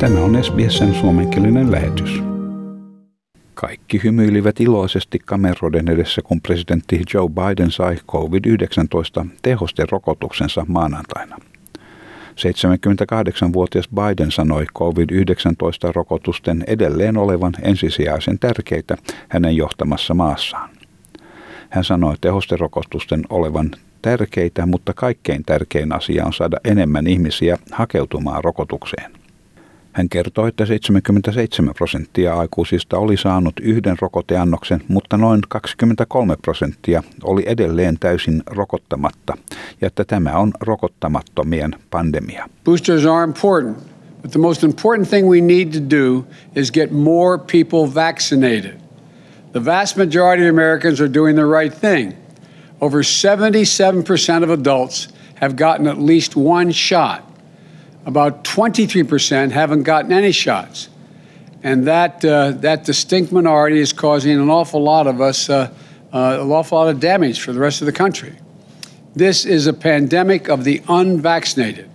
Tämä on SBSn suomenkielinen lähetys. Kaikki hymyilivät iloisesti kameroiden edessä, kun presidentti Joe Biden sai COVID-19 tehosterokotuksensa maanantaina. 78-vuotias Biden sanoi COVID-19-rokotusten edelleen olevan ensisijaisen tärkeitä hänen johtamassa maassaan. Hän sanoi tehosterokotusten olevan tärkeitä, mutta kaikkein tärkein asia on saada enemmän ihmisiä hakeutumaan rokotukseen. Hän kertoi, että 77 prosenttia aikuisista oli saanut yhden rokoteannoksen, mutta noin 23 prosenttia oli edelleen täysin rokottamatta, ja että tämä on rokottamattomien pandemia. Boosters are important, but the most important thing we need to do is get more people vaccinated. The vast majority of Americans are doing the right thing. Over 77% of adults have gotten at least one shot. About 23% haven't gotten any shots. And that, uh, that distinct minority is causing an awful lot of us, uh, uh, an awful lot of damage for the rest of the country. This is a pandemic of the unvaccinated.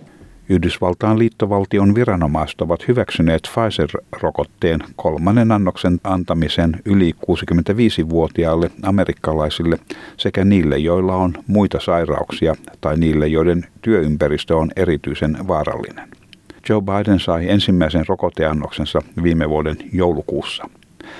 Yhdysvaltain liittovaltion viranomaiset ovat hyväksyneet Pfizer-rokotteen kolmannen annoksen antamisen yli 65-vuotiaille amerikkalaisille sekä niille, joilla on muita sairauksia tai niille, joiden työympäristö on erityisen vaarallinen. Joe Biden sai ensimmäisen rokoteannoksensa viime vuoden joulukuussa.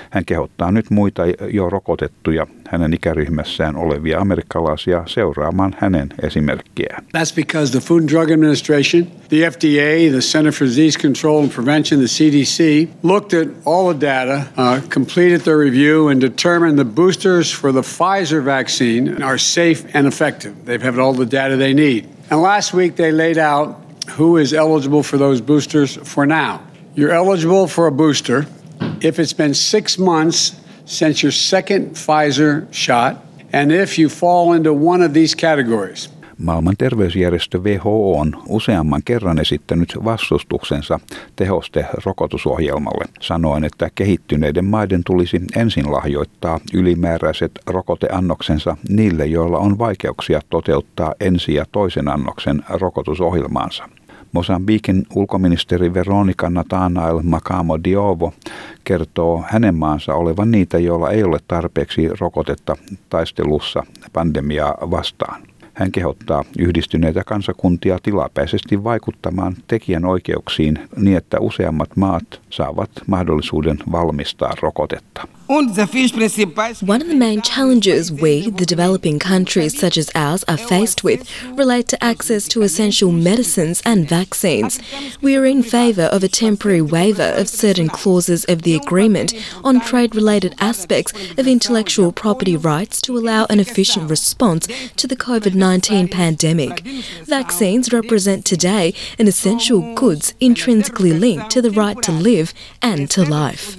Hän kehottaa nyt muita jo rokotettuja hänen ikäryhmässään olevia amerikkalaisia seuraamaan hänen esimerkkiään. That's because the Food and Drug Administration, the FDA, the Center for Disease Control and Prevention, the CDC, looked at all the data, uh, completed their review, and determined the boosters for the Pfizer vaccine are safe and effective. They've had all the data they need. And last week they laid out who is eligible for those boosters for now. You're eligible for a booster if it's been six months since your second Pfizer shot, and if you fall into one of these categories. Maailman terveysjärjestö WHO on useamman kerran esittänyt vastustuksensa tehoste rokotusohjelmalle, sanoen, että kehittyneiden maiden tulisi ensin lahjoittaa ylimääräiset rokoteannoksensa niille, joilla on vaikeuksia toteuttaa ensi- ja toisen annoksen rokotusohjelmaansa. Mosambikin ulkoministeri Veronica Nathanael Makamo Diovo kertoo hänen maansa olevan niitä, joilla ei ole tarpeeksi rokotetta taistelussa pandemiaa vastaan. Hän kehottaa yhdistyneitä kansakuntia tilapäisesti vaikuttamaan tekijän oikeuksiin niin, että useammat maat saavat mahdollisuuden valmistaa rokotetta. One of the main challenges we, the developing countries such as ours, are faced with relate to access to essential medicines and vaccines. We are in favour of a temporary waiver of certain clauses of the agreement on trade related aspects of intellectual property rights to allow an efficient response to the COVID 19 pandemic. Vaccines represent today an essential goods intrinsically linked to the right to live and to life.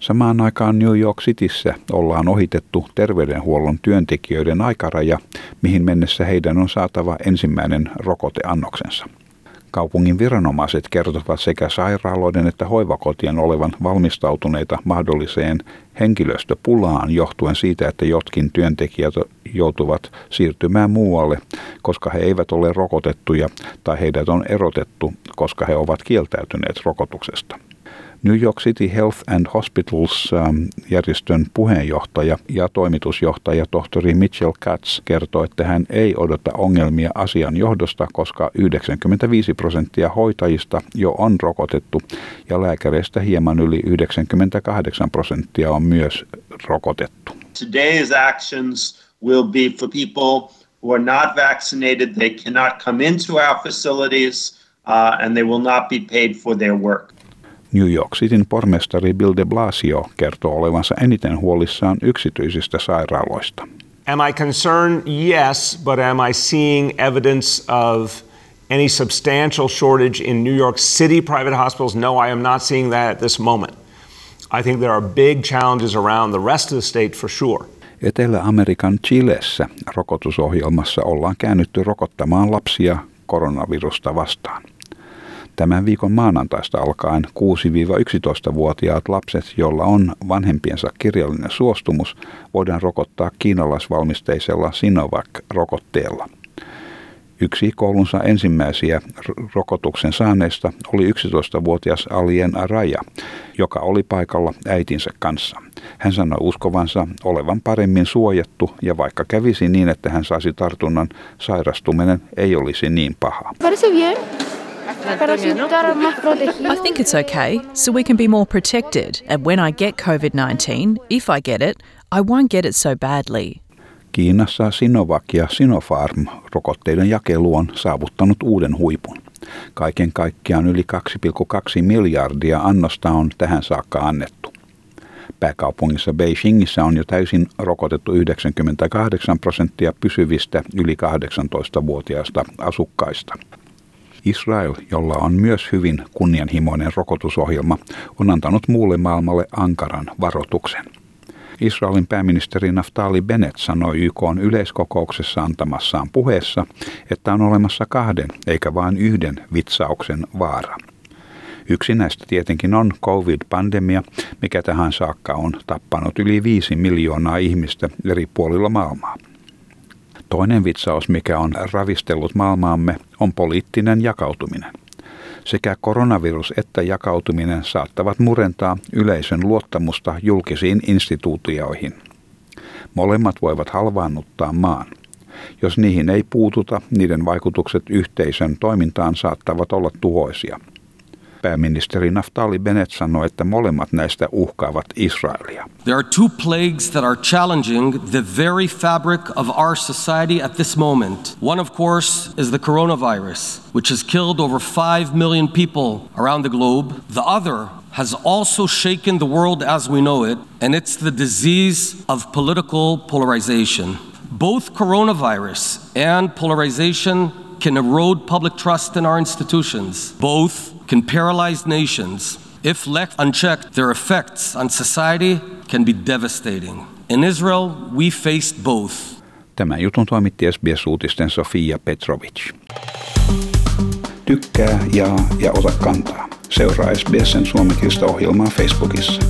Samaan aikaan New York Cityssä ollaan ohitettu terveydenhuollon työntekijöiden aikaraja, mihin mennessä heidän on saatava ensimmäinen rokoteannoksensa. Kaupungin viranomaiset kertovat sekä sairaaloiden että hoivakotien olevan valmistautuneita mahdolliseen henkilöstöpulaan johtuen siitä, että jotkin työntekijät joutuvat siirtymään muualle, koska he eivät ole rokotettuja tai heidät on erotettu, koska he ovat kieltäytyneet rokotuksesta. New York City Health and Hospitals ähm, järjestön puheenjohtaja ja toimitusjohtaja tohtori Mitchell Katz kertoi, että hän ei odota ongelmia asian johdosta, koska 95 prosenttia hoitajista jo on rokotettu ja lääkäreistä hieman yli 98 prosenttia on myös rokotettu. Today's actions will be for people who are not vaccinated. They cannot come into our facilities uh, and they will not be paid for their work. New York Cityn pormestari Bill de Blasio kertoo olevansa eniten huolissaan yksityisistä sairaaloista. Am I concerned? Yes, but am I seeing evidence of any substantial shortage in New York City private hospitals? No, I am not seeing that at this moment. I think there are big challenges around the rest of the state for sure. Etelä-Amerikan Chilessä rokotusohjelmassa ollaan käännytty rokottamaan lapsia koronavirusta vastaan. Tämän viikon maanantaista alkaen 6-11-vuotiaat lapset, joilla on vanhempiensa kirjallinen suostumus, voidaan rokottaa kiinalaisvalmisteisella Sinovac-rokotteella. Yksi koulunsa ensimmäisiä rokotuksen saaneista oli 11-vuotias Alien Araja, joka oli paikalla äitinsä kanssa. Hän sanoi uskovansa olevan paremmin suojattu ja vaikka kävisi niin, että hän saisi tartunnan, sairastuminen ei olisi niin paha. I think it's okay, so we can be more protected. And when I get COVID 19, if I get it, I won't get it so badly. Kiinassa Sinovac ja Sinopharm rokotteiden jakelu on saavuttanut uuden huipun. Kaiken kaikkiaan yli 2,2 miljardia annosta on tähän saakka annettu. Pääkaupungissa Beijingissä on jo täysin rokotettu 98 prosenttia pysyvistä yli 18-vuotiaista asukkaista. Israel, jolla on myös hyvin kunnianhimoinen rokotusohjelma, on antanut muulle maailmalle ankaran varoituksen. Israelin pääministeri Naftali Bennett sanoi YK yleiskokouksessa antamassaan puheessa, että on olemassa kahden eikä vain yhden vitsauksen vaara. Yksi näistä tietenkin on COVID-pandemia, mikä tähän saakka on tappanut yli viisi miljoonaa ihmistä eri puolilla maailmaa. Toinen vitsaus, mikä on ravistellut maailmaamme, on poliittinen jakautuminen. Sekä koronavirus että jakautuminen saattavat murentaa yleisön luottamusta julkisiin instituutioihin. Molemmat voivat halvaannuttaa maan. Jos niihin ei puututa, niiden vaikutukset yhteisön toimintaan saattavat olla tuhoisia – Pääministeri Naftali Bennett sanoi, että molemmat näistä uhkaavat Israelia. There are two plagues that are challenging the very fabric of our society at this moment. One, of course, is the coronavirus, which has killed over 5 million people around the globe. The other has also shaken the world as we know it, and it's the disease of political polarization. Both coronavirus and polarization can erode public trust in our institutions. Both can paralyze nations. If left unchecked, their effects on society can be devastating. In Israel, we faced both. Tämän jutun toimitti SBS-uutisten Sofia Petrovic. Tykkää, jaa ja ota kantaa. Seuraa SBSn suomenkielistä ohjelmaa Facebookissa.